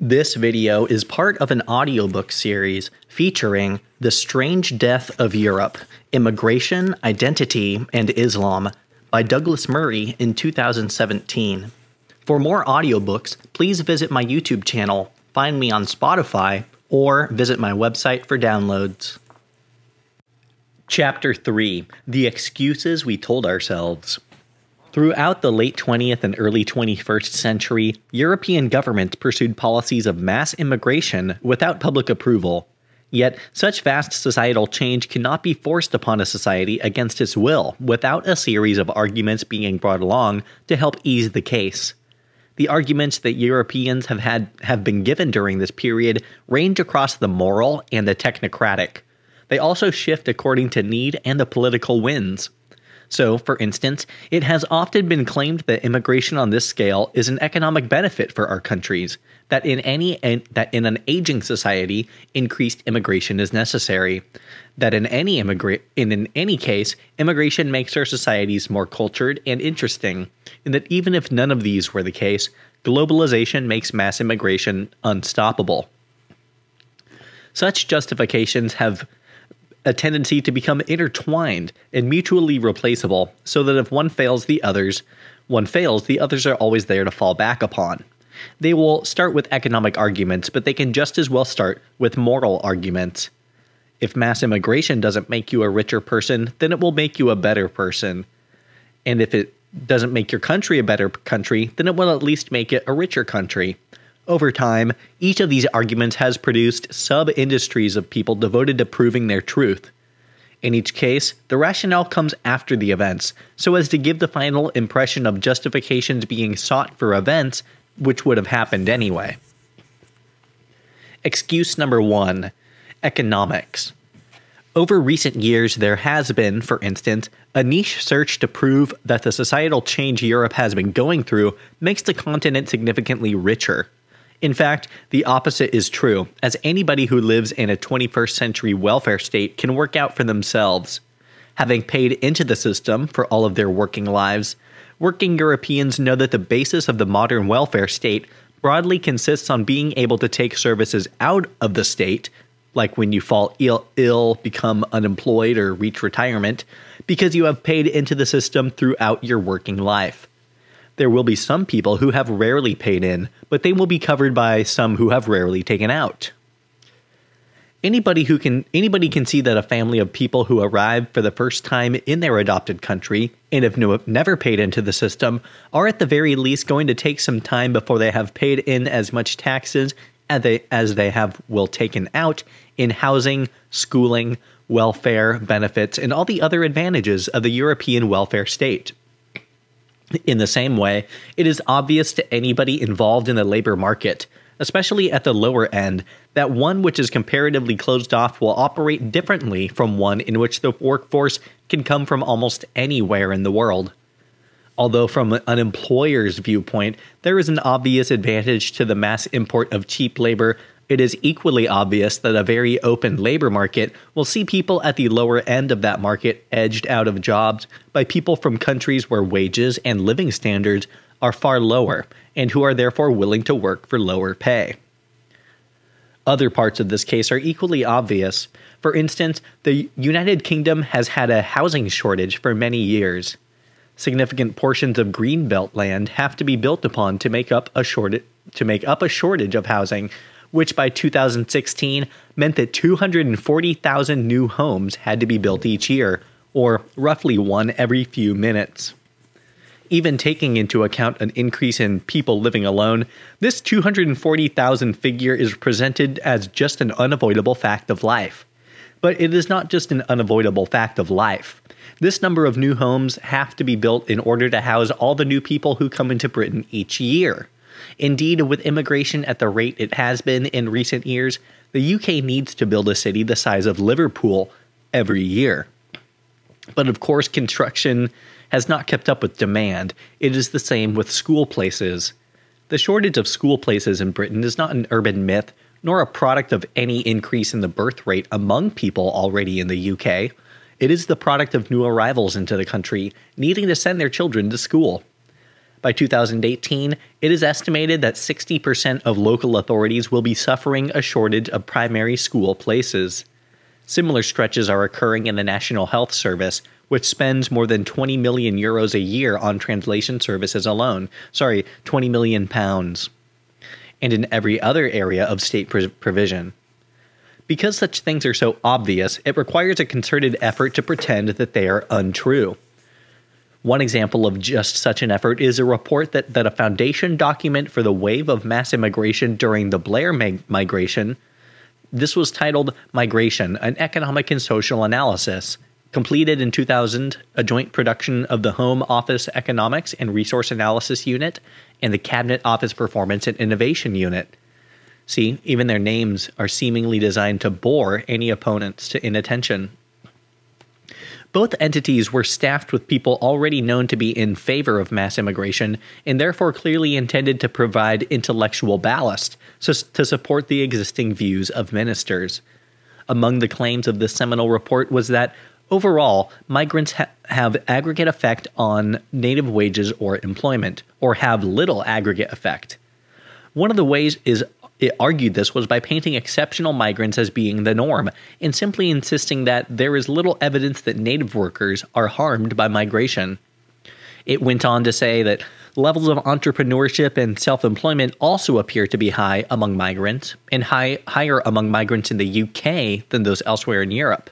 This video is part of an audiobook series featuring The Strange Death of Europe Immigration, Identity, and Islam by Douglas Murray in 2017. For more audiobooks, please visit my YouTube channel, find me on Spotify, or visit my website for downloads. Chapter 3 The Excuses We Told Ourselves. Throughout the late 20th and early 21st century, European governments pursued policies of mass immigration without public approval. Yet, such vast societal change cannot be forced upon a society against its will without a series of arguments being brought along to help ease the case. The arguments that Europeans have had have been given during this period range across the moral and the technocratic. They also shift according to need and the political winds. So, for instance, it has often been claimed that immigration on this scale is an economic benefit for our countries, that in any that in an aging society, increased immigration is necessary, that in any immigra- in, in any case, immigration makes our societies more cultured and interesting, and that even if none of these were the case, globalization makes mass immigration unstoppable. Such justifications have a tendency to become intertwined and mutually replaceable, so that if one fails the others, one fails, the others are always there to fall back upon. They will start with economic arguments, but they can just as well start with moral arguments. If mass immigration doesn't make you a richer person, then it will make you a better person. And if it doesn't make your country a better country, then it will at least make it a richer country. Over time, each of these arguments has produced sub industries of people devoted to proving their truth. In each case, the rationale comes after the events, so as to give the final impression of justifications being sought for events which would have happened anyway. Excuse number one economics. Over recent years, there has been, for instance, a niche search to prove that the societal change Europe has been going through makes the continent significantly richer. In fact, the opposite is true, as anybody who lives in a 21st century welfare state can work out for themselves. Having paid into the system for all of their working lives, working Europeans know that the basis of the modern welfare state broadly consists on being able to take services out of the state, like when you fall Ill, Ill, become unemployed, or reach retirement, because you have paid into the system throughout your working life. There will be some people who have rarely paid in, but they will be covered by some who have rarely taken out. Anybody who can anybody can see that a family of people who arrive for the first time in their adopted country and have no, never paid into the system are at the very least going to take some time before they have paid in as much taxes as they, as they have will taken out in housing, schooling, welfare, benefits, and all the other advantages of the European welfare state. In the same way, it is obvious to anybody involved in the labor market, especially at the lower end, that one which is comparatively closed off will operate differently from one in which the workforce can come from almost anywhere in the world. Although, from an employer's viewpoint, there is an obvious advantage to the mass import of cheap labor it is equally obvious that a very open labor market will see people at the lower end of that market edged out of jobs by people from countries where wages and living standards are far lower and who are therefore willing to work for lower pay. Other parts of this case are equally obvious. For instance, the United Kingdom has had a housing shortage for many years. Significant portions of greenbelt land have to be built upon to make up a shortage to make up a shortage of housing which by 2016 meant that 240,000 new homes had to be built each year, or roughly one every few minutes. Even taking into account an increase in people living alone, this 240,000 figure is presented as just an unavoidable fact of life. But it is not just an unavoidable fact of life. This number of new homes have to be built in order to house all the new people who come into Britain each year. Indeed, with immigration at the rate it has been in recent years, the UK needs to build a city the size of Liverpool every year. But of course, construction has not kept up with demand. It is the same with school places. The shortage of school places in Britain is not an urban myth, nor a product of any increase in the birth rate among people already in the UK. It is the product of new arrivals into the country needing to send their children to school. By 2018, it is estimated that 60% of local authorities will be suffering a shortage of primary school places. Similar stretches are occurring in the National Health Service, which spends more than 20 million euros a year on translation services alone. Sorry, 20 million pounds. And in every other area of state provision. Because such things are so obvious, it requires a concerted effort to pretend that they are untrue. One example of just such an effort is a report that, that a foundation document for the wave of mass immigration during the Blair migration. This was titled Migration An Economic and Social Analysis, completed in 2000, a joint production of the Home Office Economics and Resource Analysis Unit and the Cabinet Office Performance and Innovation Unit. See, even their names are seemingly designed to bore any opponents to inattention. Both entities were staffed with people already known to be in favor of mass immigration and therefore clearly intended to provide intellectual ballast to support the existing views of ministers. Among the claims of this seminal report was that overall, migrants ha- have aggregate effect on native wages or employment, or have little aggregate effect. One of the ways is it argued this was by painting exceptional migrants as being the norm and simply insisting that there is little evidence that native workers are harmed by migration. It went on to say that levels of entrepreneurship and self employment also appear to be high among migrants, and high, higher among migrants in the UK than those elsewhere in Europe.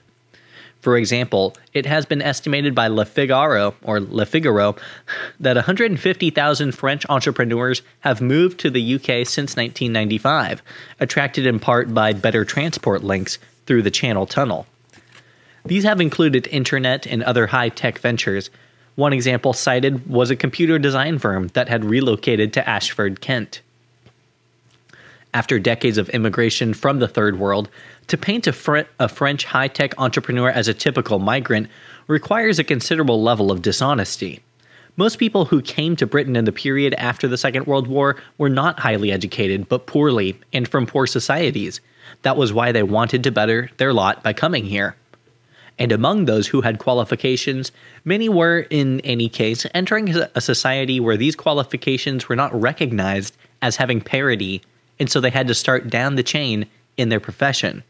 For example, it has been estimated by Le Figaro or Le Figaro that 150,000 French entrepreneurs have moved to the UK since 1995, attracted in part by better transport links through the Channel Tunnel. These have included internet and other high-tech ventures. One example cited was a computer design firm that had relocated to Ashford, Kent. After decades of immigration from the Third World, to paint a, Fre- a French high tech entrepreneur as a typical migrant requires a considerable level of dishonesty. Most people who came to Britain in the period after the Second World War were not highly educated, but poorly and from poor societies. That was why they wanted to better their lot by coming here. And among those who had qualifications, many were, in any case, entering a society where these qualifications were not recognized as having parity, and so they had to start down the chain in their profession.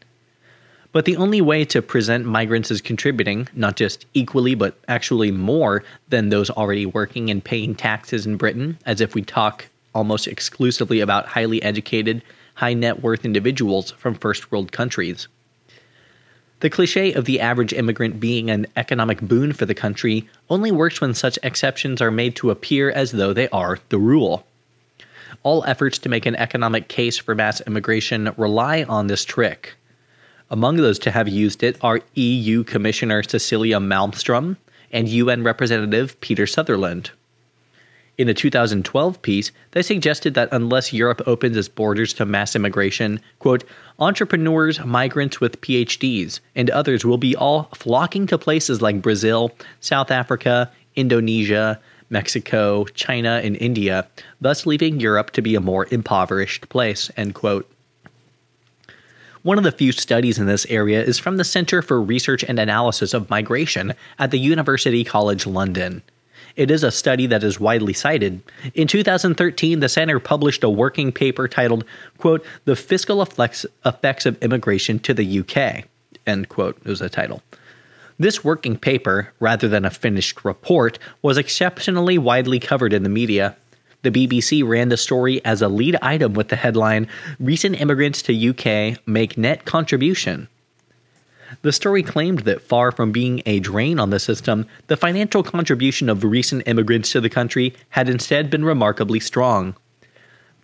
But the only way to present migrants as contributing, not just equally, but actually more than those already working and paying taxes in Britain, as if we talk almost exclusively about highly educated, high net worth individuals from first world countries. The cliche of the average immigrant being an economic boon for the country only works when such exceptions are made to appear as though they are the rule. All efforts to make an economic case for mass immigration rely on this trick. Among those to have used it are EU Commissioner Cecilia Malmstrom and UN Representative Peter Sutherland. In a 2012 piece, they suggested that unless Europe opens its borders to mass immigration, quote, entrepreneurs, migrants with PhDs, and others will be all flocking to places like Brazil, South Africa, Indonesia, Mexico, China, and India, thus leaving Europe to be a more impoverished place, end quote. One of the few studies in this area is from the Centre for Research and Analysis of Migration at the University College London. It is a study that is widely cited. In 2013, the center published a working paper titled, quote, The Fiscal Effects, Effects of Immigration to the UK, end quote, was the title. This working paper, rather than a finished report, was exceptionally widely covered in the media, the BBC ran the story as a lead item with the headline Recent Immigrants to UK Make Net Contribution. The story claimed that far from being a drain on the system, the financial contribution of recent immigrants to the country had instead been remarkably strong.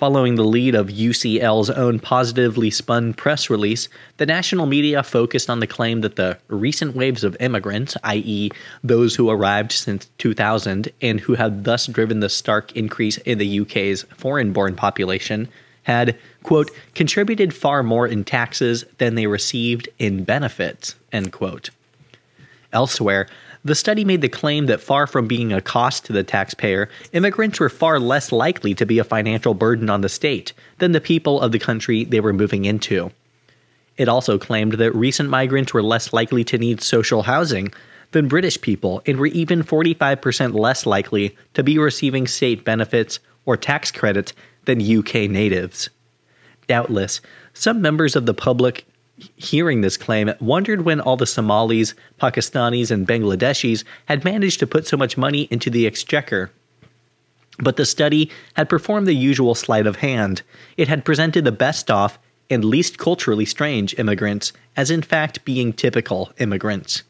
Following the lead of UCL's own positively spun press release, the national media focused on the claim that the recent waves of immigrants, i.e., those who arrived since 2000 and who have thus driven the stark increase in the UK's foreign born population, had, quote, contributed far more in taxes than they received in benefits, end quote. Elsewhere, the study made the claim that far from being a cost to the taxpayer, immigrants were far less likely to be a financial burden on the state than the people of the country they were moving into. It also claimed that recent migrants were less likely to need social housing, than British people and were even 45% less likely to be receiving state benefits or tax credits than UK natives. Doubtless, some members of the public hearing this claim wondered when all the Somalis, Pakistanis, and Bangladeshis had managed to put so much money into the exchequer. But the study had performed the usual sleight of hand. It had presented the best off and least culturally strange immigrants as in fact being typical immigrants.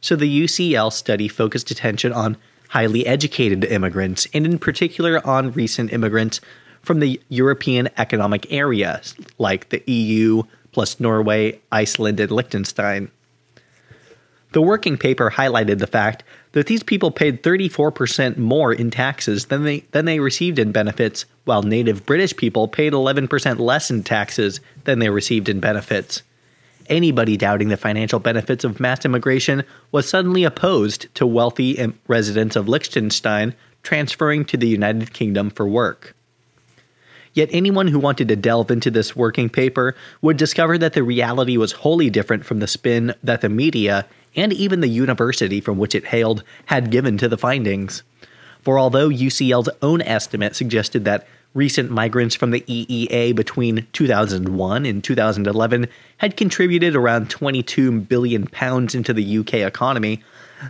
So the UCL study focused attention on highly educated immigrants, and in particular on recent immigrants from the European Economic Area, like the EU, plus Norway, Iceland, and Liechtenstein. The working paper highlighted the fact that these people paid 34% more in taxes than they, than they received in benefits, while native British people paid 11% less in taxes than they received in benefits. Anybody doubting the financial benefits of mass immigration was suddenly opposed to wealthy residents of Liechtenstein transferring to the United Kingdom for work. Yet anyone who wanted to delve into this working paper would discover that the reality was wholly different from the spin that the media, and even the university from which it hailed, had given to the findings. For although UCL's own estimate suggested that recent migrants from the EEA between 2001 and 2011 had contributed around 22 billion pounds into the UK economy,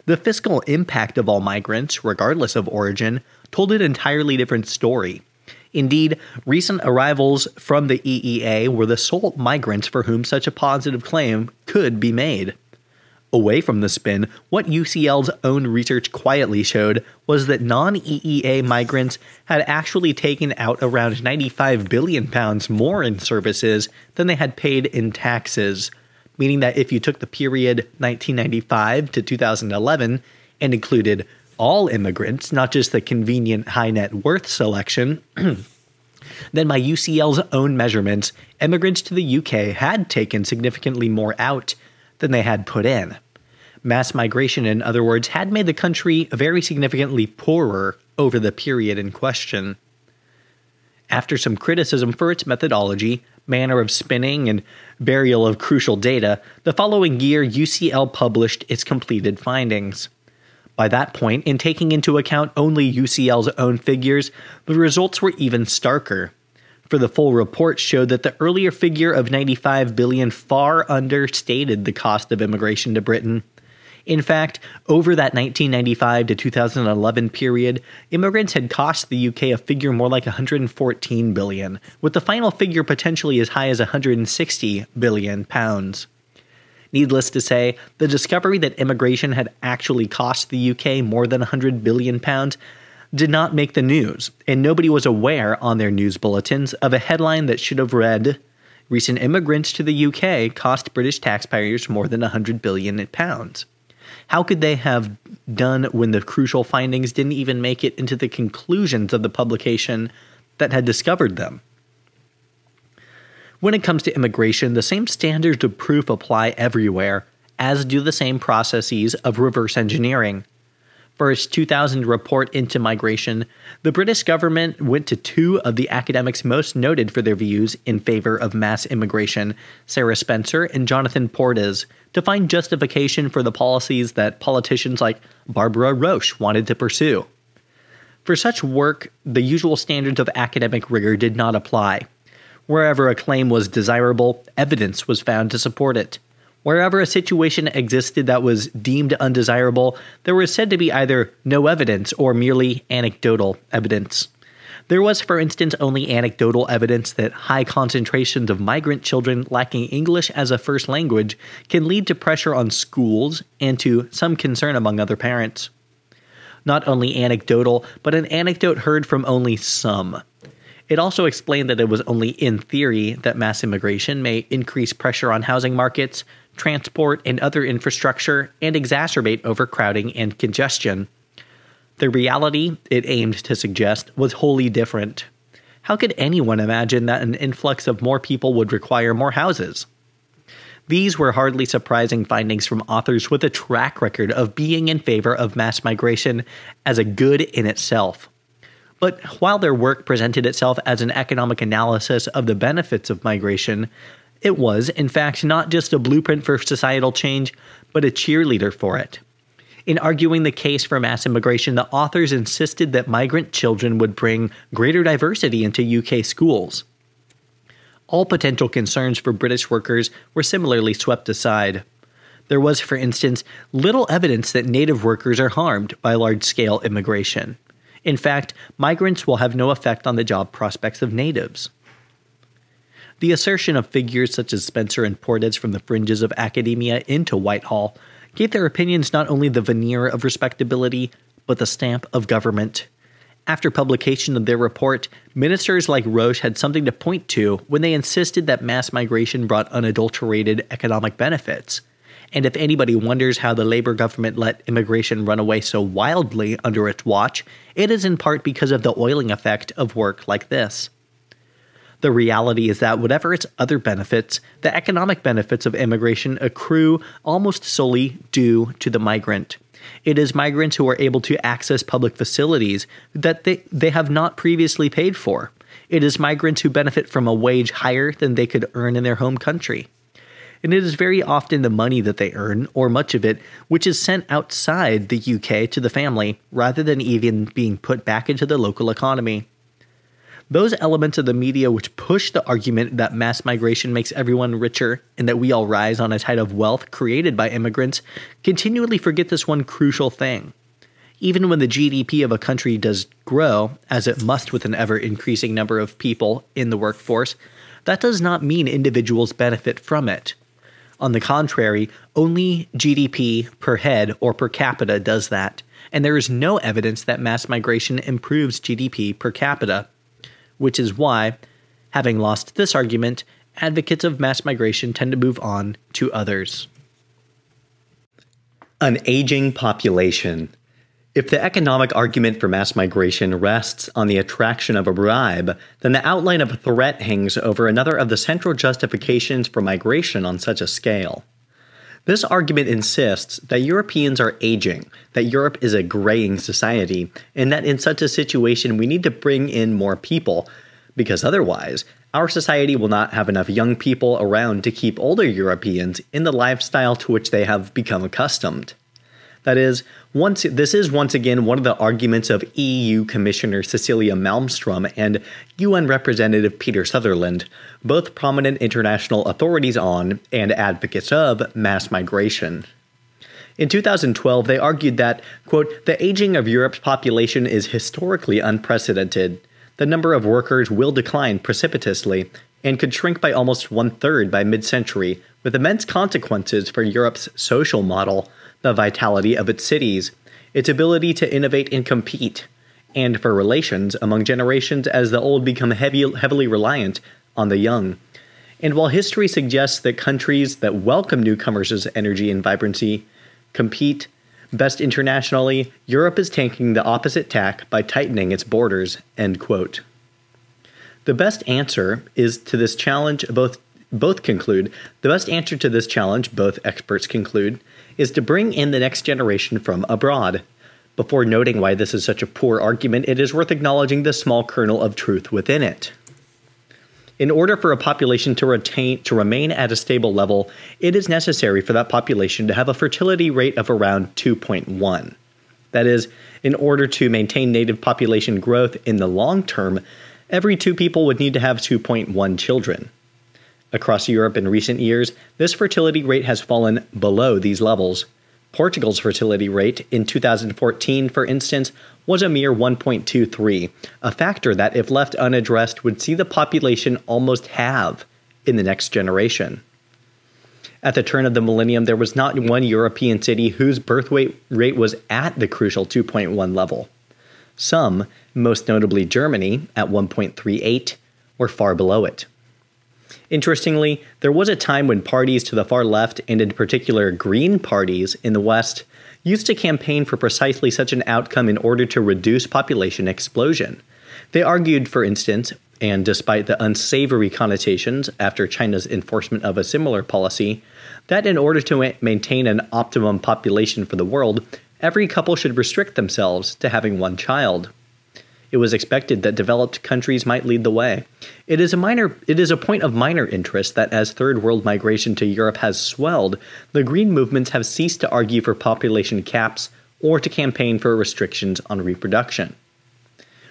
the fiscal impact of all migrants, regardless of origin, told an entirely different story. Indeed, recent arrivals from the EEA were the sole migrants for whom such a positive claim could be made. Away from the spin, what UCL's own research quietly showed was that non EEA migrants had actually taken out around 95 billion pounds more in services than they had paid in taxes, meaning that if you took the period 1995 to 2011 and included all immigrants, not just the convenient high net worth selection, then by UCL's own measurements, immigrants to the UK had taken significantly more out than they had put in. Mass migration, in other words, had made the country very significantly poorer over the period in question. After some criticism for its methodology, manner of spinning, and burial of crucial data, the following year UCL published its completed findings. By that point, in taking into account only UCL's own figures, the results were even starker. For the full report showed that the earlier figure of 95 billion far understated the cost of immigration to Britain. In fact, over that 1995 to 2011 period, immigrants had cost the UK a figure more like 114 billion, with the final figure potentially as high as 160 billion pounds. Needless to say, the discovery that immigration had actually cost the UK more than 100 billion pounds did not make the news, and nobody was aware on their news bulletins of a headline that should have read Recent immigrants to the UK cost British taxpayers more than 100 billion pounds. How could they have done when the crucial findings didn't even make it into the conclusions of the publication that had discovered them? When it comes to immigration, the same standards of proof apply everywhere, as do the same processes of reverse engineering. For its 2000 report into migration, the British government went to two of the academics most noted for their views in favor of mass immigration, Sarah Spencer and Jonathan Portes, to find justification for the policies that politicians like Barbara Roche wanted to pursue. For such work, the usual standards of academic rigor did not apply. Wherever a claim was desirable, evidence was found to support it. Wherever a situation existed that was deemed undesirable, there was said to be either no evidence or merely anecdotal evidence. There was, for instance, only anecdotal evidence that high concentrations of migrant children lacking English as a first language can lead to pressure on schools and to some concern among other parents. Not only anecdotal, but an anecdote heard from only some. It also explained that it was only in theory that mass immigration may increase pressure on housing markets, transport, and other infrastructure and exacerbate overcrowding and congestion. The reality it aimed to suggest was wholly different. How could anyone imagine that an influx of more people would require more houses? These were hardly surprising findings from authors with a track record of being in favor of mass migration as a good in itself. But while their work presented itself as an economic analysis of the benefits of migration, it was, in fact, not just a blueprint for societal change, but a cheerleader for it. In arguing the case for mass immigration, the authors insisted that migrant children would bring greater diversity into UK schools. All potential concerns for British workers were similarly swept aside. There was, for instance, little evidence that native workers are harmed by large scale immigration. In fact, migrants will have no effect on the job prospects of natives. The assertion of figures such as Spencer and Portes from the fringes of academia into Whitehall gave their opinions not only the veneer of respectability, but the stamp of government. After publication of their report, ministers like Roche had something to point to when they insisted that mass migration brought unadulterated economic benefits. And if anybody wonders how the Labour government let immigration run away so wildly under its watch, it is in part because of the oiling effect of work like this. The reality is that whatever its other benefits, the economic benefits of immigration accrue almost solely due to the migrant. It is migrants who are able to access public facilities that they, they have not previously paid for. It is migrants who benefit from a wage higher than they could earn in their home country. And it is very often the money that they earn, or much of it, which is sent outside the UK to the family rather than even being put back into the local economy. Those elements of the media which push the argument that mass migration makes everyone richer and that we all rise on a tide of wealth created by immigrants continually forget this one crucial thing. Even when the GDP of a country does grow, as it must with an ever increasing number of people in the workforce, that does not mean individuals benefit from it. On the contrary, only GDP per head or per capita does that, and there is no evidence that mass migration improves GDP per capita which is why, having lost this argument, advocates of mass migration tend to move on to others. An aging population. If the economic argument for mass migration rests on the attraction of a bribe, then the outline of a threat hangs over another of the central justifications for migration on such a scale. This argument insists that Europeans are aging, that Europe is a graying society, and that in such a situation we need to bring in more people, because otherwise, our society will not have enough young people around to keep older Europeans in the lifestyle to which they have become accustomed. That is, once this is once again one of the arguments of EU Commissioner Cecilia Malmstrom and UN Representative Peter Sutherland, both prominent international authorities on and advocates of mass migration. In 2012, they argued that, quote, the aging of Europe's population is historically unprecedented. The number of workers will decline precipitously and could shrink by almost one third by mid century, with immense consequences for Europe's social model, the vitality of its cities, its ability to innovate and compete, and for relations among generations as the old become heavy, heavily reliant on the young. And while history suggests that countries that welcome newcomers' energy and vibrancy compete best internationally, Europe is taking the opposite tack by tightening its borders. End quote. The best answer is to this challenge both both conclude the best answer to this challenge both experts conclude is to bring in the next generation from abroad. Before noting why this is such a poor argument, it is worth acknowledging the small kernel of truth within it. In order for a population to retain to remain at a stable level, it is necessary for that population to have a fertility rate of around 2.1. That is, in order to maintain native population growth in the long term, every two people would need to have 2.1 children. Across Europe in recent years, this fertility rate has fallen below these levels. Portugal's fertility rate in 2014, for instance, was a mere 1.23, a factor that, if left unaddressed, would see the population almost halve in the next generation. At the turn of the millennium, there was not one European city whose birth rate was at the crucial 2.1 level. Some, most notably Germany, at 1.38, were far below it. Interestingly, there was a time when parties to the far left, and in particular Green parties in the West, used to campaign for precisely such an outcome in order to reduce population explosion. They argued, for instance, and despite the unsavory connotations after China's enforcement of a similar policy, that in order to maintain an optimum population for the world, every couple should restrict themselves to having one child. It was expected that developed countries might lead the way. It is a minor it is a point of minor interest that as third world migration to Europe has swelled, the green movements have ceased to argue for population caps or to campaign for restrictions on reproduction.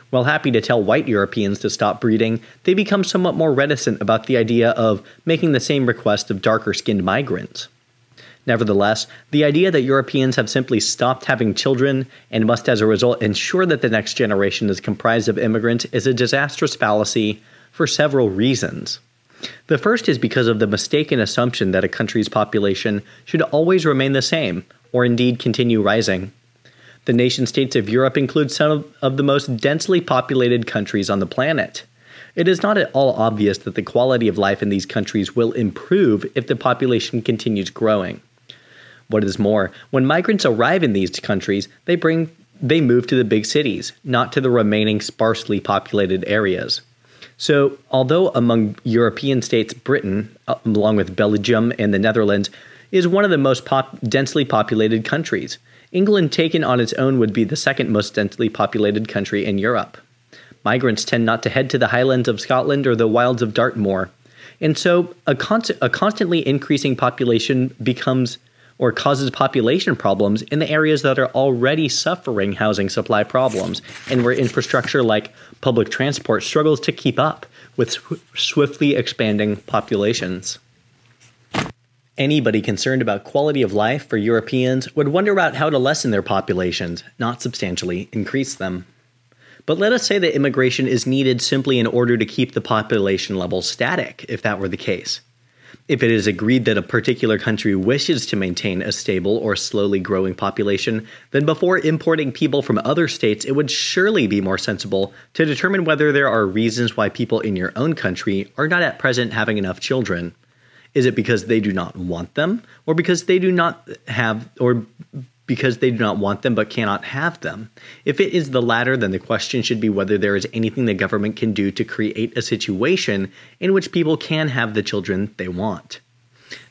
While happy to tell white Europeans to stop breeding, they become somewhat more reticent about the idea of making the same request of darker skinned migrants. Nevertheless, the idea that Europeans have simply stopped having children and must as a result ensure that the next generation is comprised of immigrants is a disastrous fallacy for several reasons. The first is because of the mistaken assumption that a country's population should always remain the same, or indeed continue rising. The nation states of Europe include some of the most densely populated countries on the planet. It is not at all obvious that the quality of life in these countries will improve if the population continues growing. What is more, when migrants arrive in these countries, they bring they move to the big cities, not to the remaining sparsely populated areas. So, although among European states, Britain, uh, along with Belgium and the Netherlands, is one of the most pop- densely populated countries, England taken on its own would be the second most densely populated country in Europe. Migrants tend not to head to the highlands of Scotland or the wilds of Dartmoor. And so a, a constantly increasing population becomes or causes population problems in the areas that are already suffering housing supply problems and where infrastructure like public transport struggles to keep up with sw- swiftly expanding populations. Anybody concerned about quality of life for Europeans would wonder about how to lessen their populations, not substantially increase them. But let us say that immigration is needed simply in order to keep the population level static, if that were the case. If it is agreed that a particular country wishes to maintain a stable or slowly growing population, then before importing people from other states, it would surely be more sensible to determine whether there are reasons why people in your own country are not at present having enough children. Is it because they do not want them, or because they do not have, or because they do not want them but cannot have them. If it is the latter, then the question should be whether there is anything the government can do to create a situation in which people can have the children they want.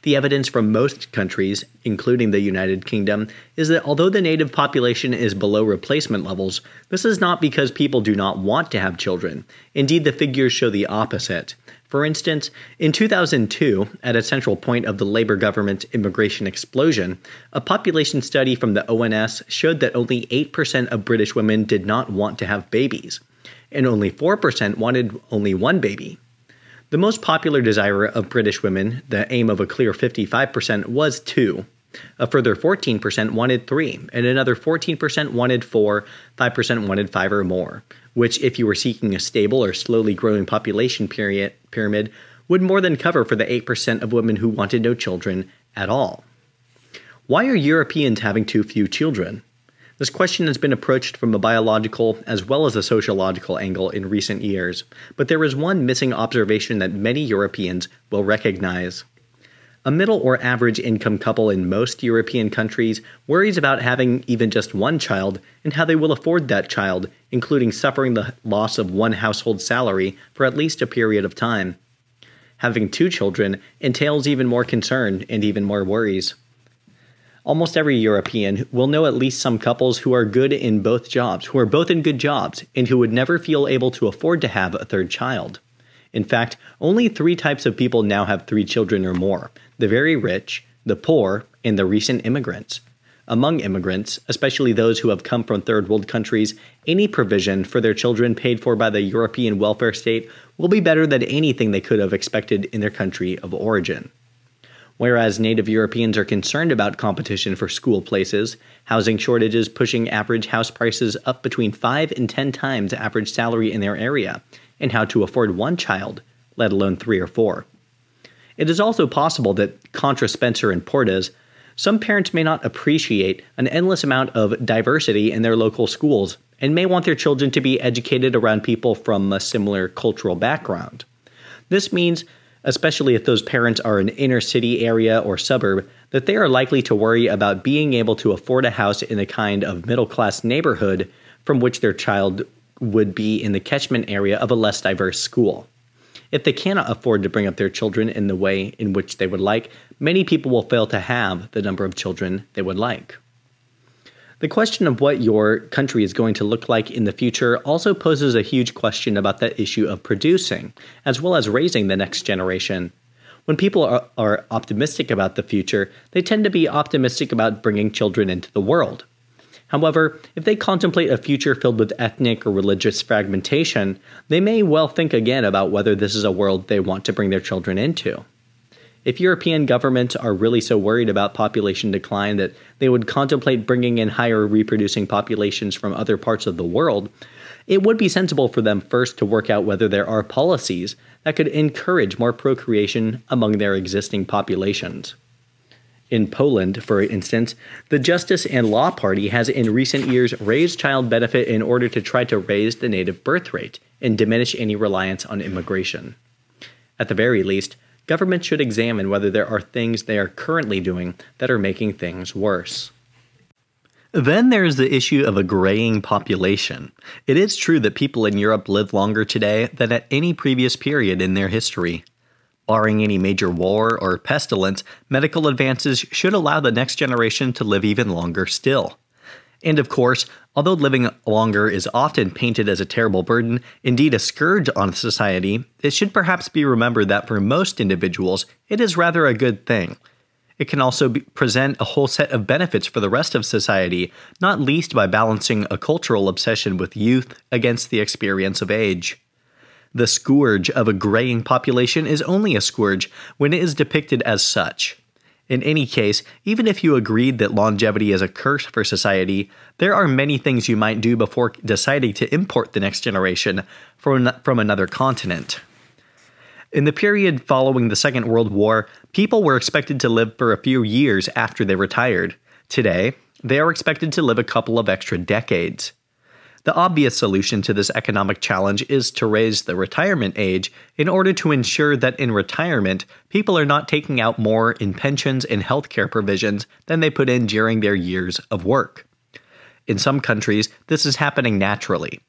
The evidence from most countries, including the United Kingdom, is that although the native population is below replacement levels, this is not because people do not want to have children. Indeed, the figures show the opposite. For instance, in 2002, at a central point of the Labour government immigration explosion, a population study from the ONS showed that only 8% of British women did not want to have babies, and only 4% wanted only one baby. The most popular desire of British women, the aim of a clear 55%, was two. A further 14% wanted three, and another 14% wanted four, 5% wanted five or more, which, if you were seeking a stable or slowly growing population pyramid, would more than cover for the 8% of women who wanted no children at all. Why are Europeans having too few children? This question has been approached from a biological as well as a sociological angle in recent years, but there is one missing observation that many Europeans will recognize. A middle or average income couple in most European countries worries about having even just one child and how they will afford that child, including suffering the loss of one household salary for at least a period of time. Having two children entails even more concern and even more worries. Almost every European will know at least some couples who are good in both jobs, who are both in good jobs, and who would never feel able to afford to have a third child. In fact, only three types of people now have three children or more the very rich, the poor, and the recent immigrants. Among immigrants, especially those who have come from third world countries, any provision for their children paid for by the European welfare state will be better than anything they could have expected in their country of origin. Whereas native Europeans are concerned about competition for school places, housing shortages pushing average house prices up between 5 and 10 times average salary in their area, and how to afford one child, let alone three or four. It is also possible that, contra Spencer and Portes, some parents may not appreciate an endless amount of diversity in their local schools and may want their children to be educated around people from a similar cultural background. This means, especially if those parents are an inner city area or suburb, that they are likely to worry about being able to afford a house in a kind of middle class neighborhood from which their child would be in the catchment area of a less diverse school. If they cannot afford to bring up their children in the way in which they would like, many people will fail to have the number of children they would like. The question of what your country is going to look like in the future also poses a huge question about the issue of producing, as well as raising the next generation. When people are, are, optimistic about the future, they tend to be optimistic about bringing children into the world. However, if they contemplate a future filled with ethnic or religious fragmentation, they may well think again about whether this is a world they want to bring their children into. If European governments are really so worried about population decline that they would contemplate bringing in higher reproducing populations from other parts of the world, it would be sensible for them first to work out whether there are policies that could encourage more procreation among their existing populations. In Poland, for instance, the Justice and Law Party has in recent years raised child benefit in order to try to raise the native birth rate and diminish any reliance on immigration. At the very least, government should examine whether there are things they are currently doing that are making things worse. Then there's the issue of a graying population. It is true that people in Europe live longer today than at any previous period in their history. Barring any major war or pestilence, medical advances should allow the next generation to live even longer still. And of course, although living longer is often painted as a terrible burden, indeed a scourge on society, it should perhaps be remembered that for most individuals, it is rather a good thing. It can also be, present a whole set of benefits for the rest of society, not least by balancing a cultural obsession with youth against the experience of age. The scourge of a graying population is only a scourge when it is depicted as such. In any case, even if you agreed that longevity is a curse for society, there are many things you might do before deciding to import the next generation from, from another continent. In the period following the Second World War, people were expected to live for a few years after they retired. Today, they are expected to live a couple of extra decades. The obvious solution to this economic challenge is to raise the retirement age in order to ensure that in retirement, people are not taking out more in pensions and healthcare provisions than they put in during their years of work. In some countries, this is happening naturally.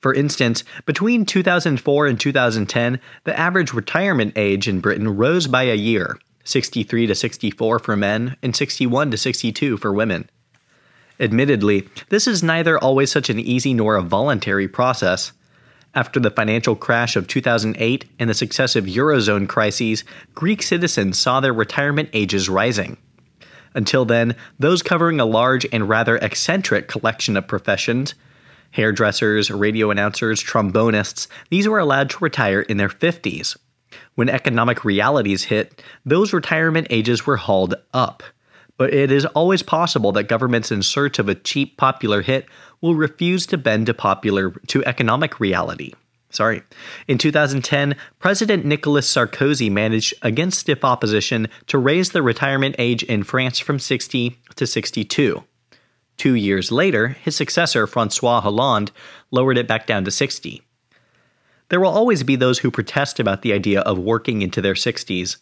For instance, between 2004 and 2010, the average retirement age in Britain rose by a year 63 to 64 for men and 61 to 62 for women. Admittedly, this is neither always such an easy nor a voluntary process. After the financial crash of 2008 and the successive Eurozone crises, Greek citizens saw their retirement ages rising. Until then, those covering a large and rather eccentric collection of professions hairdressers, radio announcers, trombonists these were allowed to retire in their 50s. When economic realities hit, those retirement ages were hauled up but it is always possible that governments in search of a cheap popular hit will refuse to bend to popular to economic reality. Sorry. In 2010, President Nicolas Sarkozy managed against stiff opposition to raise the retirement age in France from 60 to 62. 2 years later, his successor François Hollande lowered it back down to 60. There will always be those who protest about the idea of working into their 60s,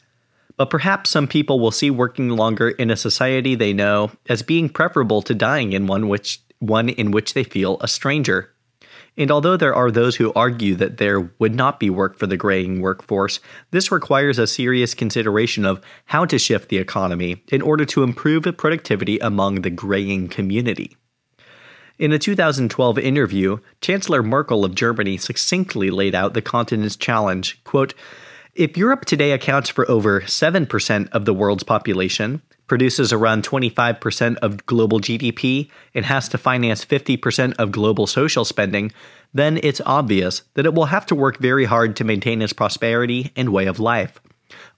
but perhaps some people will see working longer in a society they know as being preferable to dying in one which one in which they feel a stranger. And although there are those who argue that there would not be work for the graying workforce, this requires a serious consideration of how to shift the economy in order to improve productivity among the graying community. In a 2012 interview, Chancellor Merkel of Germany succinctly laid out the continent's challenge, quote, if Europe today accounts for over 7% of the world's population, produces around 25% of global GDP, and has to finance 50% of global social spending, then it's obvious that it will have to work very hard to maintain its prosperity and way of life.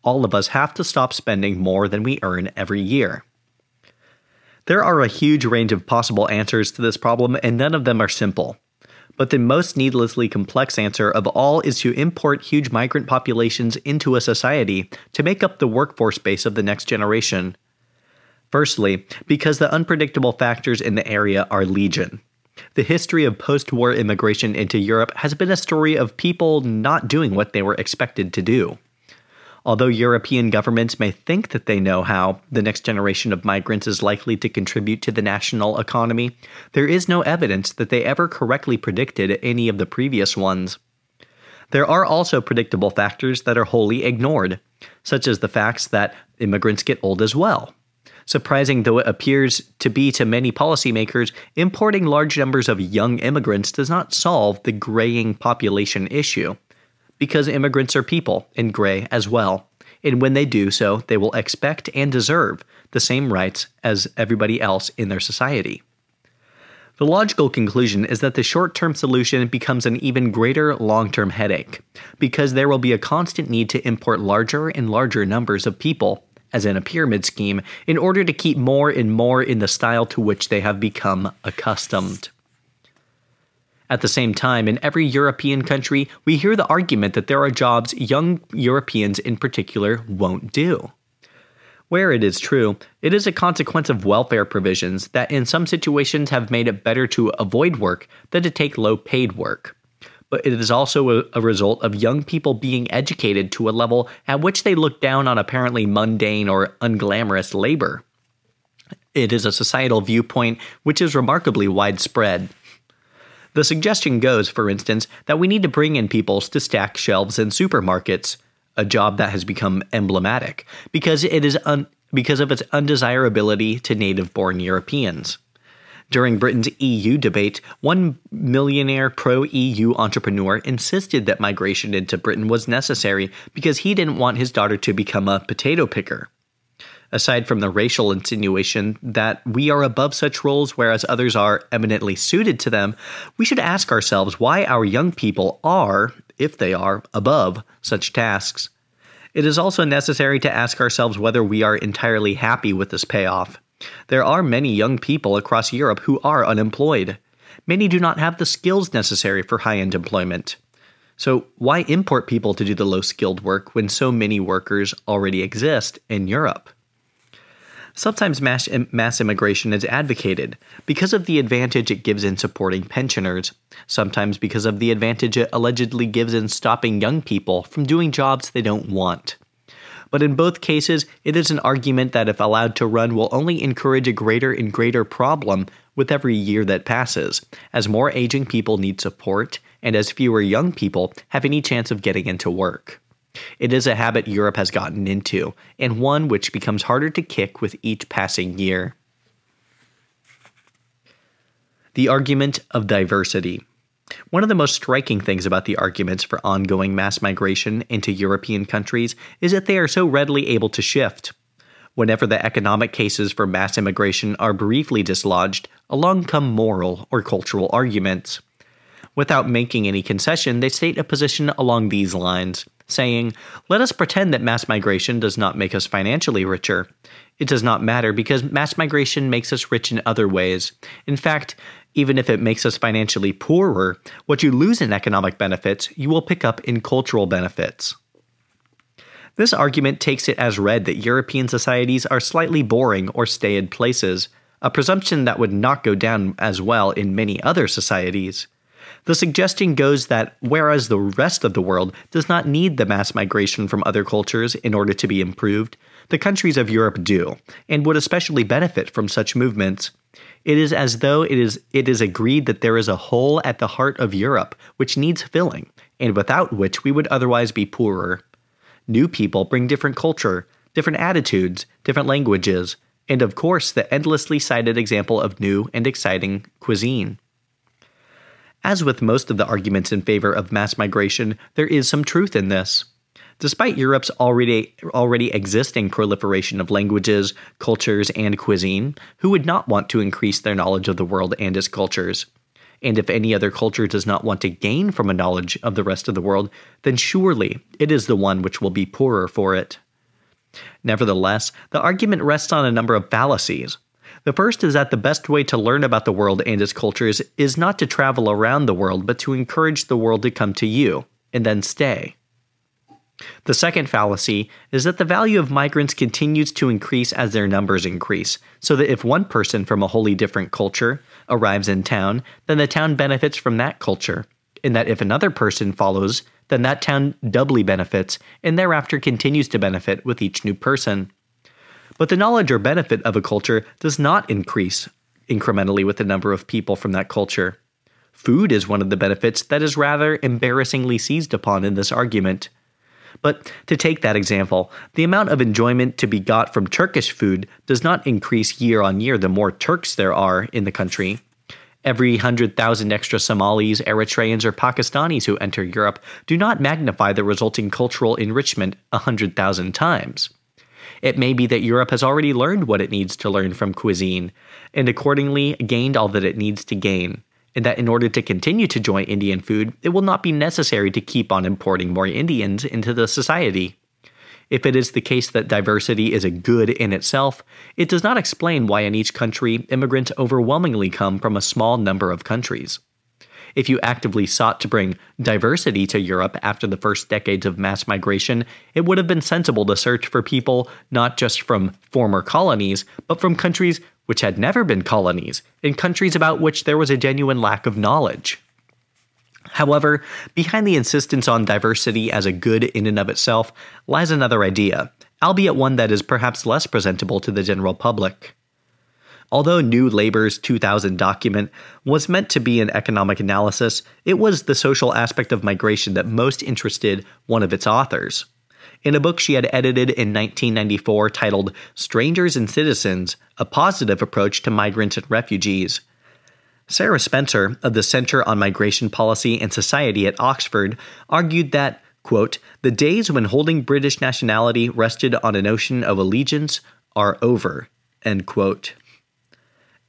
All of us have to stop spending more than we earn every year. There are a huge range of possible answers to this problem, and none of them are simple. But the most needlessly complex answer of all is to import huge migrant populations into a society to make up the workforce base of the next generation. Firstly, because the unpredictable factors in the area are legion. The history of post war immigration into Europe has been a story of people not doing what they were expected to do. Although European governments may think that they know how the next generation of migrants is likely to contribute to the national economy, there is no evidence that they ever correctly predicted any of the previous ones. There are also predictable factors that are wholly ignored, such as the facts that immigrants get old as well. Surprising though it appears to be to many policymakers, importing large numbers of young immigrants does not solve the graying population issue. Because immigrants are people, and gray as well. And when they do so, they will expect and deserve the same rights as everybody else in their society. The logical conclusion is that the short term solution becomes an even greater long term headache, because there will be a constant need to import larger and larger numbers of people as in a pyramid scheme, in order to keep more and more in the style to which they have become accustomed. At the same time, in every European country, we hear the argument that there are jobs young Europeans in particular won't do. Where it is true, it is a consequence of welfare provisions that in some situations have made it better to avoid work than to take low paid work but it is also a, result of young people being educated to a level at which they look down on apparently mundane or unglamorous labor. It is a societal viewpoint which is remarkably widespread. The suggestion goes, for instance, that we need to bring in people to stack shelves in supermarkets, a job that has become emblematic because it is un- because of its undesirability to native born Europeans. During Britain's EU debate, one millionaire pro EU entrepreneur insisted that migration into Britain was necessary because he didn't want his daughter to become a potato picker. Aside from the racial insinuation that we are above such roles whereas others are eminently suited to them, we should ask ourselves why our young people are, if they are, above such tasks. It is also necessary to ask ourselves whether we are entirely happy with this payoff. There are many young people across Europe who are unemployed. Many do not have the skills necessary for high end employment. So, why import people to do the low skilled work when so many workers already exist in Europe? Sometimes mass, mass immigration is advocated because of the advantage it gives in supporting pensioners, sometimes because of the advantage it allegedly gives in stopping young people from doing jobs they don't want but in both cases, it is an argument that, if allowed to run, will only encourage a greater and greater problem with every year that passes, as more aging people need support and as fewer young people have any chance of getting into work. It is a habit Europe has gotten into, and one which becomes harder to kick with each passing year. The argument of diversity. One of the most striking things about the arguments for ongoing mass migration into European countries is that they are so readily able to shift. Whenever the economic cases for mass immigration are briefly dislodged, along come moral or cultural arguments. Without making any concession, they state a position along these lines, saying, Let us pretend that mass migration does not make us financially richer. It does not matter because mass migration makes us rich in other ways. In fact, even if it makes us financially poorer, what you lose in economic benefits, you will pick up in cultural benefits. This argument takes it as read that European societies are slightly boring or staid places, a presumption that would not go down as well in many other societies. The suggestion goes that whereas the rest of the world does not need the mass migration from other cultures in order to be improved, the countries of Europe do, and would especially benefit from such movements. It is as though it is it is agreed that there is a hole at the heart of Europe which needs filling, and without which we would otherwise be poorer. New people bring different culture, different attitudes, different languages, and of course the endlessly cited example of new and exciting cuisine. As with most of the arguments in favor of mass migration, there is some truth in this. Despite Europe's already already existing proliferation of languages, cultures, and cuisine, who would not want to increase their knowledge of the world and its cultures? And if any other culture does not want to gain from a knowledge of the rest of the world, then surely it is the one which will be poorer for it. Nevertheless, the argument rests on a number of fallacies. The first is that the best way to learn about the world and its cultures is not to travel around the world, but to encourage the world to come to you, and then stay. The second fallacy is that the value of migrants continues to increase as their numbers increase, so that if one person from a wholly different culture arrives in town, then the town benefits from that culture, and that if another person follows, then that town doubly benefits and thereafter continues to benefit with each new person. But the knowledge or benefit of a culture does not increase incrementally with the number of people from that culture. Food is one of the benefits that is rather embarrassingly seized upon in this argument. But to take that example, the amount of enjoyment to be got from Turkish food does not increase year on year the more Turks there are in the country. Every 100,000 extra Somalis, Eritreans, or Pakistanis who enter Europe do not magnify the resulting cultural enrichment 100,000 times. It may be that Europe has already learned what it needs to learn from cuisine, and accordingly gained all that it needs to gain, and that in order to continue to enjoy Indian food, it will not be necessary to keep on importing more Indians into the society. If it is the case that diversity is a good in itself, it does not explain why in each country immigrants overwhelmingly come from a small number of countries. If you actively sought to bring diversity to Europe after the first decades of mass migration, it would have been sensible to search for people not just from former colonies, but from countries which had never been colonies, in countries about which there was a genuine lack of knowledge. However, behind the insistence on diversity as a good in and of itself lies another idea, albeit one that is perhaps less presentable to the general public. Although New Labor's 2000 document was meant to be an economic analysis, it was the social aspect of migration that most interested one of its authors. In a book she had edited in 1994 titled Strangers and Citizens A Positive Approach to Migrants and Refugees, Sarah Spencer of the Center on Migration Policy and Society at Oxford argued that, quote, the days when holding British nationality rested on a notion of allegiance are over, end quote.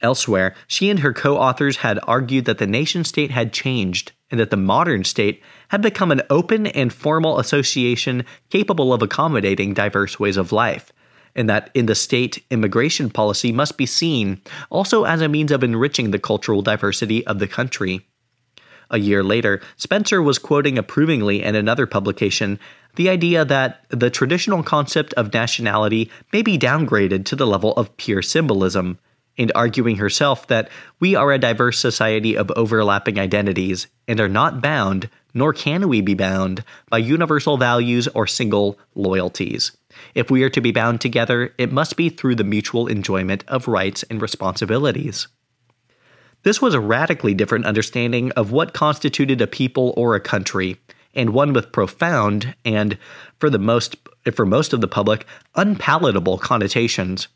Elsewhere, she and her co authors had argued that the nation state had changed and that the modern state had become an open and formal association capable of accommodating diverse ways of life, and that in the state, immigration policy must be seen also as a means of enriching the cultural diversity of the country. A year later, Spencer was quoting approvingly in another publication the idea that the traditional concept of nationality may be downgraded to the level of pure symbolism, and arguing herself that we are a diverse society of overlapping identities and are not bound, nor can we be bound, by universal values or single loyalties. If we are to be bound together, it must be through the mutual enjoyment of rights and responsibilities. This was a radically different understanding of what constituted a people or a country, and one with profound and, for the most for most of the public, unpalatable connotations.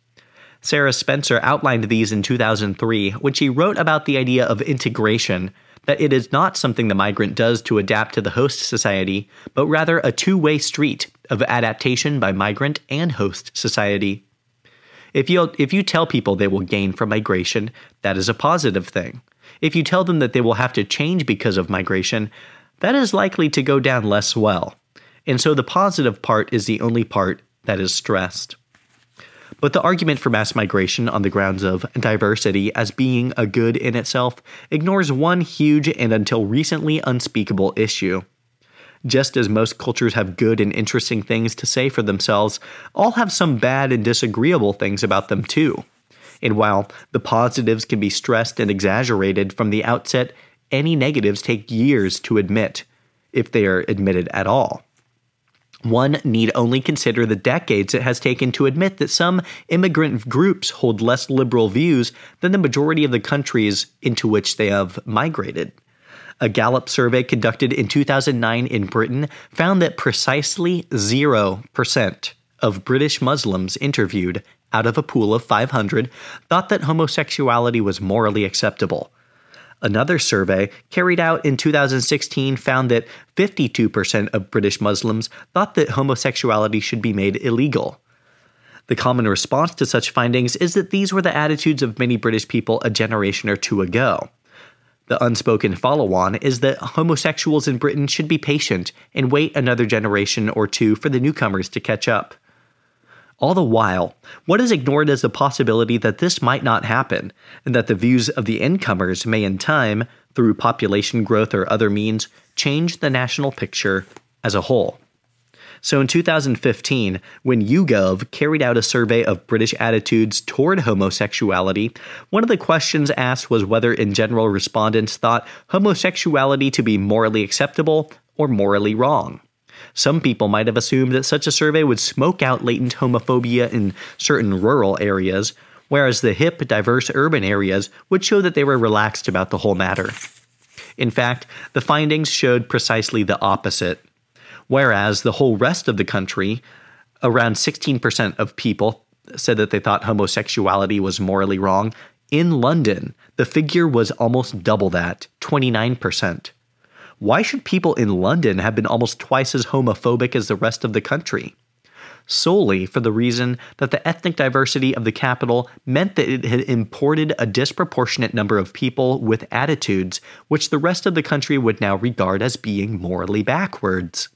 Sarah Spencer outlined these in 2003 when she wrote about the idea of integration, that it is not something the migrant does to adapt to the host society, but rather a two way street of adaptation by migrant and host society. If you, if you tell people they will gain from migration, that is a positive thing. If you tell them that they will have to change because of migration, that is likely to go down less well. And so the positive part is the only part that is stressed. But the argument for mass migration on the grounds of diversity as being a good in itself ignores one huge and until recently unspeakable issue. Just as most cultures have good and interesting things to say for themselves, all have some bad and disagreeable things about them too. And while the positives can be stressed and exaggerated from the outset, any negatives take years to admit, if they are admitted at all. One need only consider the decades it has taken to admit that some immigrant groups hold less liberal views than the majority of the countries into which they have migrated. A Gallup survey conducted in 2009 in Britain found that precisely 0% of British Muslims interviewed out of a pool of 500 thought that homosexuality was morally acceptable. Another survey carried out in 2016 found that 52% of British Muslims thought that homosexuality should be made illegal. The common response to such findings is that these were the attitudes of many British people a generation or two ago. The unspoken follow on is that homosexuals in Britain should be patient and wait another generation or two for the newcomers to catch up. All the while, what is ignored is the possibility that this might not happen, and that the views of the incomers may in time, through population growth or other means, change the national picture as a whole. So in 2015, when YouGov carried out a survey of British attitudes toward homosexuality, one of the questions asked was whether, in general, respondents thought homosexuality to be morally acceptable or morally wrong. Some people might have assumed that such a survey would smoke out latent homophobia in certain rural areas, whereas the hip, diverse urban areas would show that they were relaxed about the whole matter. In fact, the findings showed precisely the opposite. Whereas the whole rest of the country, around 16% of people said that they thought homosexuality was morally wrong. In London, the figure was almost double that 29%. Why should people in London have been almost twice as homophobic as the rest of the country? Solely for the reason that the ethnic diversity of the capital meant that it had imported a disproportionate number of people with attitudes which the rest of the country would now regard as being morally backwards.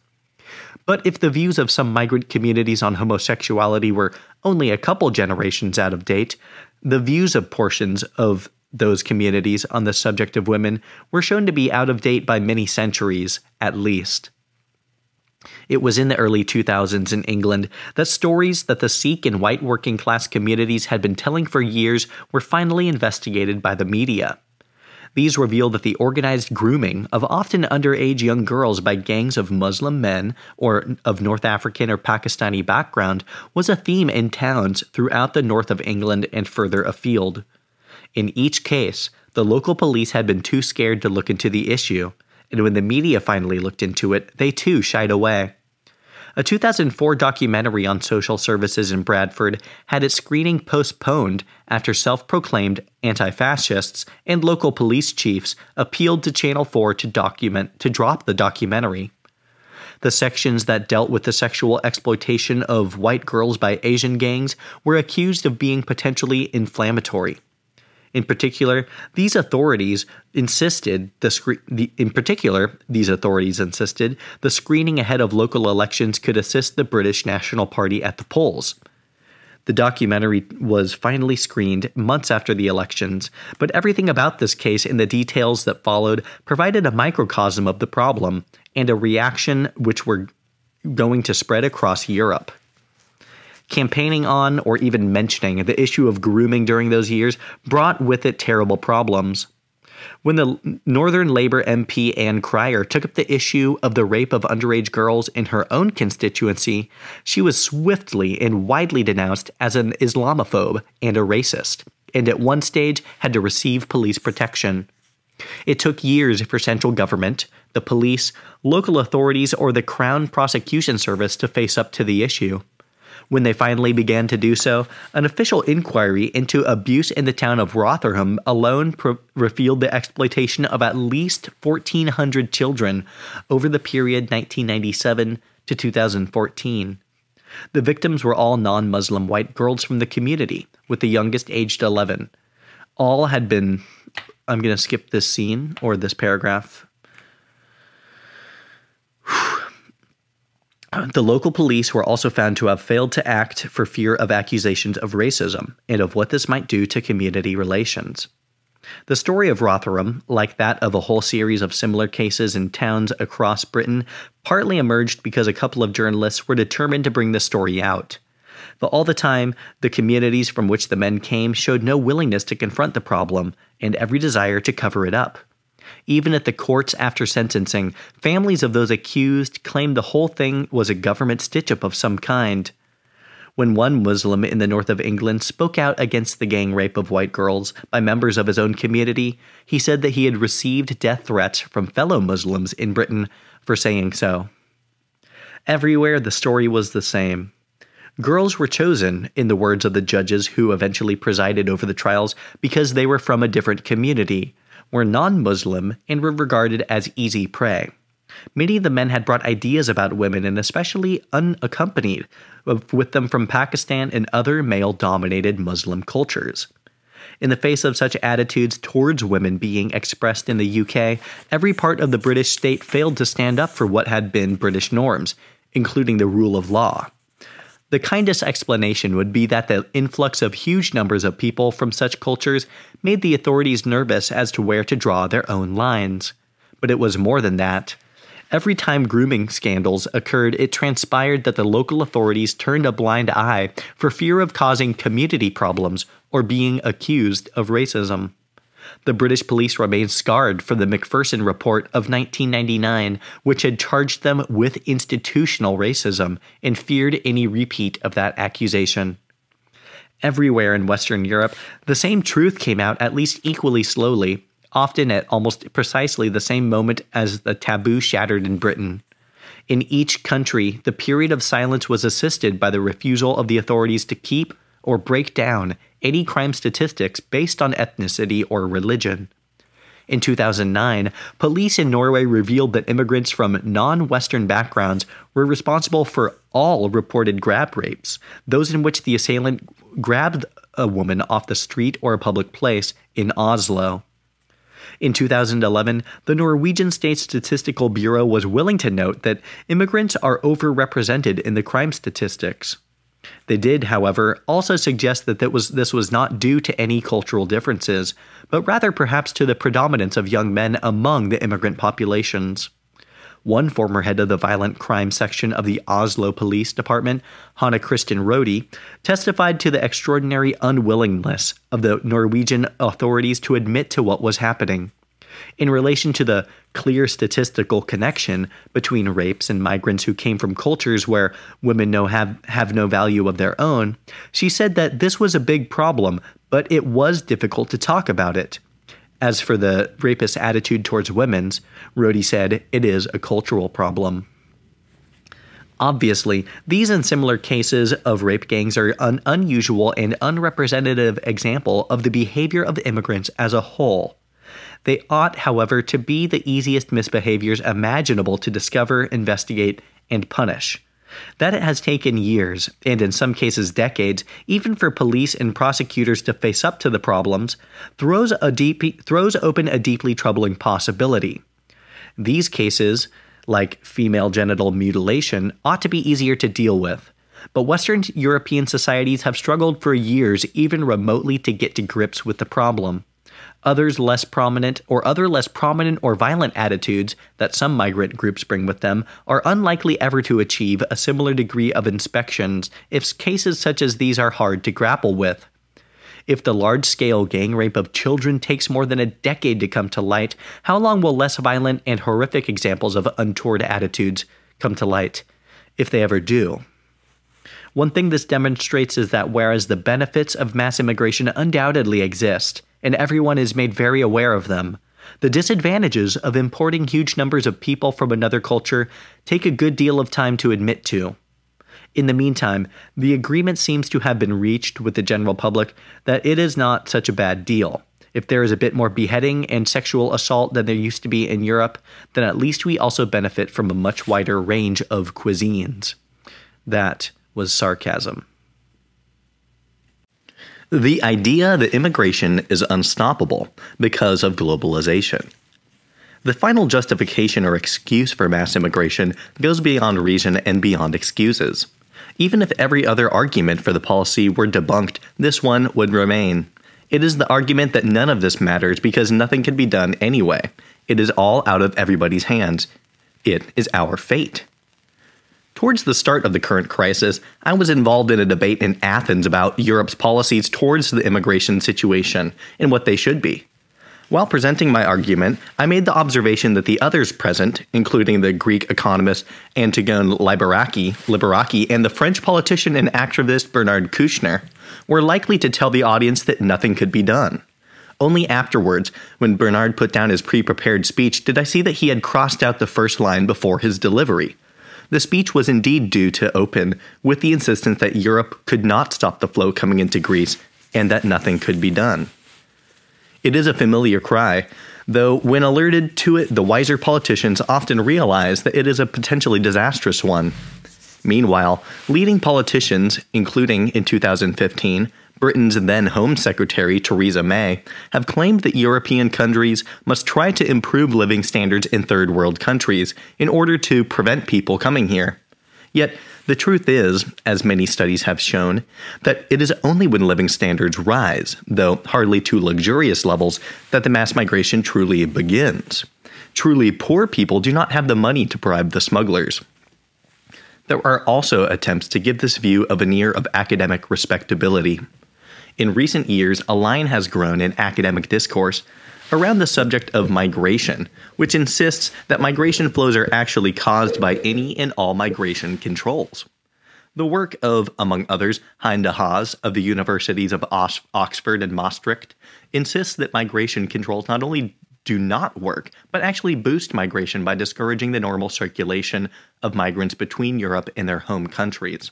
But if the views of some migrant communities on homosexuality were only a couple generations out of date, the views of portions of those communities on the subject of women were shown to be out of date by many centuries, at least. It was in the early 2000s in England that stories that the Sikh and white working class communities had been telling for years were finally investigated by the media. These reveal that the organized grooming of often underage young girls by gangs of Muslim men or of North African or Pakistani background was a theme in towns throughout the north of England and further afield. In each case, the local police had been too scared to look into the issue, and when the media finally looked into it, they too shied away. A 2004 documentary on social services in Bradford had its screening postponed after self proclaimed anti fascists and local police chiefs appealed to Channel 4 to, document, to drop the documentary. The sections that dealt with the sexual exploitation of white girls by Asian gangs were accused of being potentially inflammatory. In particular, these authorities insisted the, scre- the, in particular these authorities insisted the screening ahead of local elections could assist the British National Party at the polls. The documentary was finally screened months after the elections, but everything about this case and the details that followed provided a microcosm of the problem and a reaction which were going to spread across Europe campaigning on or even mentioning the issue of grooming during those years brought with it terrible problems. When the Northern Labour MP Ann Cryer took up the issue of the rape of underage girls in her own constituency, she was swiftly and widely denounced as an Islamophobe and a racist, and at one stage had to receive police protection. It took years for central government, the police, local authorities, or the Crown Prosecution Service to face up to the issue. When they finally began to do so, an official inquiry into abuse in the town of Rotherham alone pro- revealed the exploitation of at least 1,400 children over the period 1997 to 2014. The victims were all non Muslim white girls from the community, with the youngest aged 11. All had been. I'm going to skip this scene or this paragraph The local police were also found to have failed to act for fear of accusations of racism and of what this might do to community relations. The story of Rotherham, like that of a whole series of similar cases in towns across Britain, partly emerged because a couple of journalists were determined to bring the story out. But all the time, the communities from which the men came showed no willingness to confront the problem and every desire to cover it up. Even at the courts after sentencing, families of those accused claimed the whole thing was a government stitch up of some kind. When one Muslim in the north of England spoke out against the gang rape of white girls by members of his own community, he said that he had received death threats from fellow Muslims in Britain for saying so. Everywhere, the story was the same. Girls were chosen, in the words of the judges who eventually presided over the trials, because they were from a different community, were non Muslim and were regarded as easy prey. Many of the men had brought ideas about women and especially unaccompanied with them from Pakistan and other male dominated Muslim cultures. In the face of such attitudes towards women being expressed in the UK, every part of the British state failed to stand up for what had been British norms, including the rule of law. The kindest explanation would be that the influx of huge numbers of people from such cultures made the authorities nervous as to where to draw their own lines. But it was more than that. Every time grooming scandals occurred, it transpired that the local authorities turned a blind eye for fear of causing community problems or being accused of racism. The British police remained scarred from the Macpherson Report of 1999, which had charged them with institutional racism and feared any repeat of that accusation. Everywhere in Western Europe, the same truth came out at least equally slowly, often at almost precisely the same moment as the taboo shattered in Britain. In each country, the period of silence was assisted by the refusal of the authorities to keep or break down any crime statistics based on ethnicity or religion. In 2009, police in Norway revealed that immigrants from non Western backgrounds were responsible for all reported grab rapes, those in which the assailant grabbed a woman off the street or a public place in Oslo. In 2011, the Norwegian State Statistical Bureau was willing to note that immigrants are overrepresented in the crime statistics. They did, however, also suggest that was, this was not due to any cultural differences, but rather perhaps to the predominance of young men among the immigrant populations. One former head of the violent crime section of the Oslo Police Department, Hanne Kristin Rohde, testified to the extraordinary unwillingness of the Norwegian authorities to admit to what was happening. In relation to the clear statistical connection between rapes and migrants who came from cultures where women no have, have no value of their own, she said that this was a big problem, but it was difficult to talk about it. As for the rapist attitude towards women's, Rohde said it is a cultural problem. Obviously, these and similar cases of rape gangs are an unusual and unrepresentative example of the behavior of immigrants as a whole. They ought, however, to be the easiest misbehaviors imaginable to discover, investigate, and punish. That it has taken years, and in some cases decades, even for police and prosecutors to face up to the problems, throws, a deep, throws open a deeply troubling possibility. These cases, like female genital mutilation, ought to be easier to deal with. But Western European societies have struggled for years, even remotely, to get to grips with the problem others less prominent, or other less prominent or violent attitudes that some migrant groups bring with them are unlikely ever to achieve a similar degree of inspections if cases such as these are hard to grapple with. If the large scale gang rape of children takes more than a decade to come to light, how long will less violent and horrific examples of untoward attitudes come to light, if they ever do? One thing this demonstrates is that whereas the benefits of mass immigration undoubtedly exist, and everyone is made very aware of them. The disadvantages of importing huge numbers of people from another culture take a good deal of time to admit to. In the meantime, the agreement seems to have been reached with the general public that it is not such a bad deal. If there is a bit more beheading and sexual assault than there used to be in Europe, then at least we also benefit from a much wider range of cuisines. That was sarcasm. The idea that immigration is unstoppable because of globalization. The final justification or excuse for mass immigration goes beyond reason and beyond excuses. Even if every other argument for the policy were debunked, this one would remain. It is the argument that none of this matters because nothing can be done anyway. It is all out of everybody's hands. It is our fate. Towards the start of the current crisis, I was involved in a debate in Athens about Europe's policies towards the immigration situation and what they should be. While presenting my argument, I made the observation that the others present, including the Greek economist Antigone Lyberaki, Lyberaki and the French politician and activist Bernard Kouchner, were likely to tell the audience that nothing could be done. Only afterwards, when Bernard put down his pre prepared speech, did I see that he had crossed out the first line before his delivery. The speech was indeed due to open with the insistence that Europe could not stop the flow coming into Greece and that nothing could be done. It is a familiar cry, though when alerted to it, the wiser politicians often realize that it is a potentially disastrous one. Meanwhile, leading politicians, including in 2015, Britain's then Home Secretary Theresa May have claimed that European countries must try to improve living standards in third world countries in order to prevent people coming here. Yet, the truth is, as many studies have shown, that it is only when living standards rise, though hardly to luxurious levels, that the mass migration truly begins. Truly poor people do not have the money to bribe the smugglers. There are also attempts to give this view a veneer of academic respectability. In recent years, a line has grown in academic discourse around the subject of migration, which insists that migration flows are actually caused by any and all migration controls. The work of, among others, Hein de Haas of the universities of Oxford and Maastricht insists that migration controls not only do not work, but actually boost migration by discouraging the normal circulation of migrants between Europe and their home countries.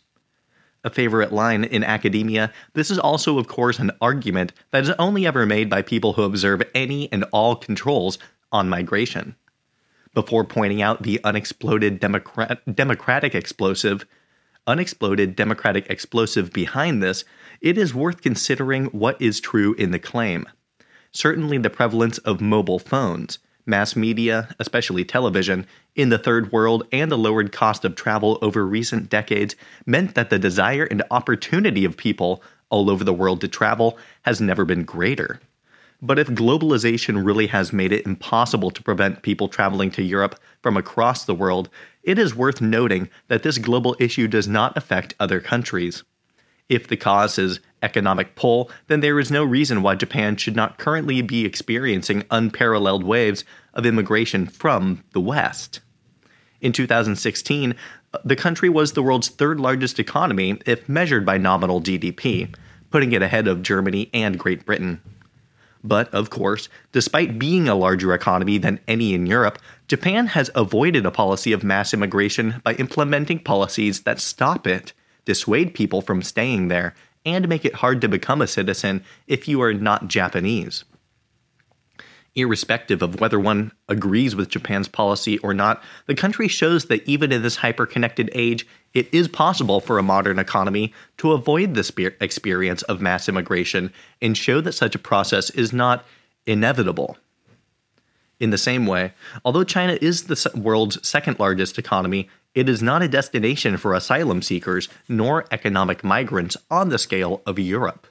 A favorite line in academia, this is also, of course, an argument that is only ever made by people who observe any and all controls on migration. Before pointing out the unexploded democrat- democratic explosive, unexploded democratic explosive behind this, it is worth considering what is true in the claim. Certainly, the prevalence of mobile phones, mass media, especially television, in the third world and the lowered cost of travel over recent decades meant that the desire and opportunity of people all over the world to travel has never been greater. But if globalization really has made it impossible to prevent people traveling to Europe from across the world, it is worth noting that this global issue does not affect other countries. If the cause is economic pull, then there is no reason why Japan should not currently be experiencing unparalleled waves of immigration from the West. In 2016, the country was the world's third largest economy if measured by nominal GDP, putting it ahead of Germany and Great Britain. But, of course, despite being a larger economy than any in Europe, Japan has avoided a policy of mass immigration by implementing policies that stop it, dissuade people from staying there, and make it hard to become a citizen if you are not Japanese irrespective of whether one agrees with Japan's policy or not, the country shows that even in this hyper-connected age, it is possible for a modern economy to avoid this experience of mass immigration and show that such a process is not inevitable. In the same way, although China is the world's second largest economy, it is not a destination for asylum seekers nor economic migrants on the scale of Europe.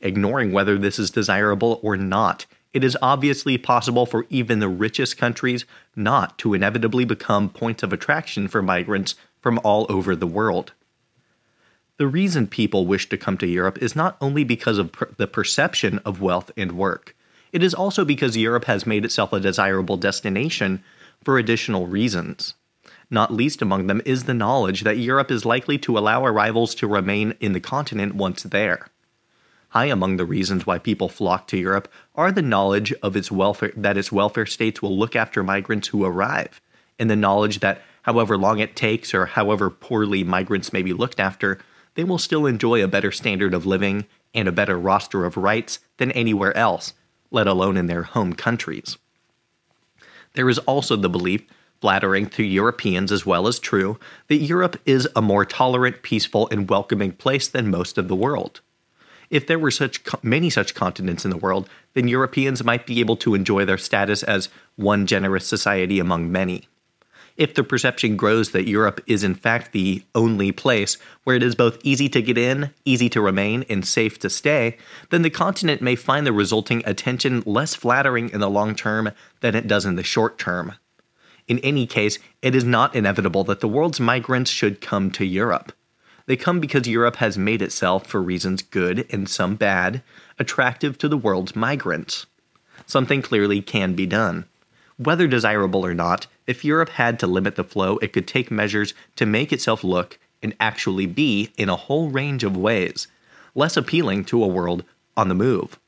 Ignoring whether this is desirable or not, it is obviously possible for even the richest countries not to inevitably become points of attraction for migrants from all over the world. The reason people wish to come to Europe is not only because of per- the perception of wealth and work, it is also because Europe has made itself a desirable destination for additional reasons. Not least among them is the knowledge that Europe is likely to allow arrivals to remain in the continent once there. High among the reasons why people flock to Europe are the knowledge of its welfare that its welfare states will look after migrants who arrive, and the knowledge that however long it takes or however poorly migrants may be looked after, they will still enjoy a better standard of living and a better roster of rights than anywhere else, let alone in their home countries. There is also the belief, flattering to Europeans as well as true, that Europe is a more tolerant, peaceful, and welcoming place than most of the world. If there were such many such continents in the world, then Europeans might be able to enjoy their status as one generous society among many. If the perception grows that Europe is in fact the only place where it is both easy to get in, easy to remain, and safe to stay, then the continent may find the resulting attention less flattering in the long term than it does in the short term. In any case, it is not inevitable that the world's migrants should come to Europe. They come because Europe has made itself, for reasons good and some bad, attractive to the world's migrants. Something clearly can be done. Whether desirable or not, if Europe had to limit the flow, it could take measures to make itself look and actually be, in a whole range of ways, less appealing to a world on the move.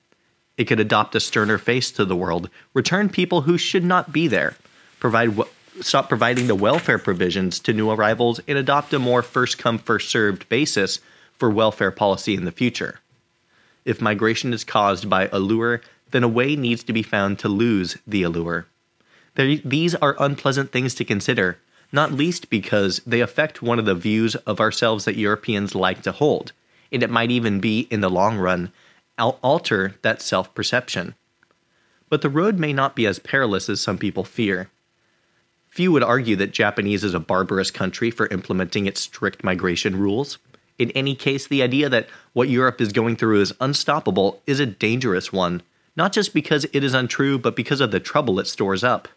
It could adopt a sterner face to the world, return people who should not be there, provide stop providing the welfare provisions to new arrivals and adopt a more first come, first served basis for welfare policy in the future. If migration is caused by allure, then a way needs to be found to lose the allure. These are unpleasant things to consider, not least because they affect one of the views of ourselves that Europeans like to hold, and it might even be, in the long run, alter that self perception. But the road may not be as perilous as some people fear. Few would argue that Japanese is a barbarous country for implementing its strict migration rules. In any case, the idea that what Europe is going through is unstoppable is a dangerous one, not just because it is untrue, but because of the trouble it stores up.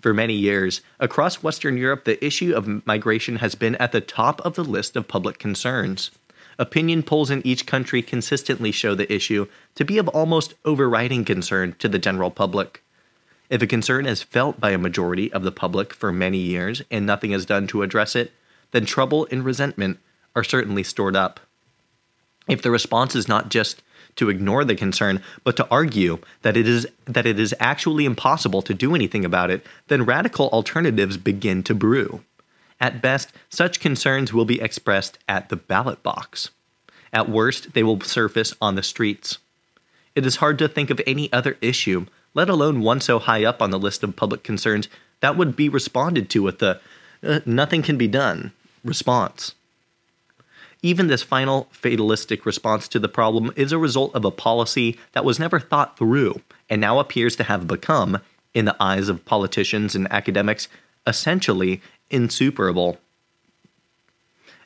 For many years, across Western Europe, the issue of migration has been at the top of the list of public concerns. Opinion polls in each country consistently show the issue to be of almost overriding concern to the general public. If a concern is felt by a majority of the public for many years and nothing is done to address it, then trouble and resentment are certainly stored up. If the response is not just to ignore the concern, but to argue that it is that it is actually impossible to do anything about it, then radical alternatives begin to brew. At best, such concerns will be expressed at the ballot box. At worst, they will surface on the streets. It is hard to think of any other issue, let alone one so high up on the list of public concerns, that would be responded to with the uh, nothing can be done response. Even this final fatalistic response to the problem is a result of a policy that was never thought through and now appears to have become, in the eyes of politicians and academics, essentially insuperable.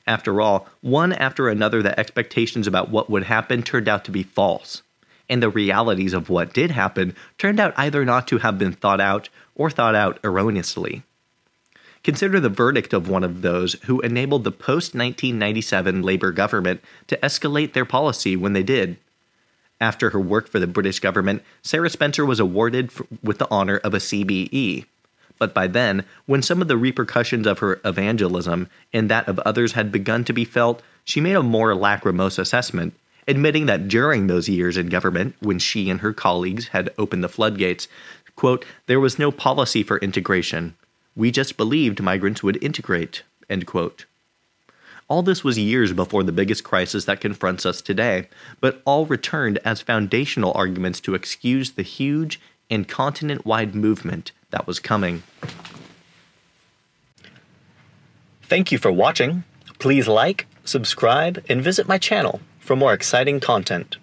After all, one after another, the expectations about what would happen turned out to be false, and the realities of what did happen turned out either not to have been thought out or thought out erroneously. Consider the verdict of one of those who enabled the post 1997 Labour government to escalate their policy when they did. After her work for the British government, Sarah Spencer was awarded with the honour of a CBE. But by then, when some of the repercussions of her evangelism and that of others had begun to be felt, she made a more lachrymose assessment, admitting that during those years in government, when she and her colleagues had opened the floodgates, quote, there was no policy for integration. We just believed migrants would integrate, end quote. All this was years before the biggest crisis that confronts us today, but all returned as foundational arguments to excuse the huge and continent wide movement that was coming. Thank you for watching. Please like, subscribe, and visit my channel for more exciting content.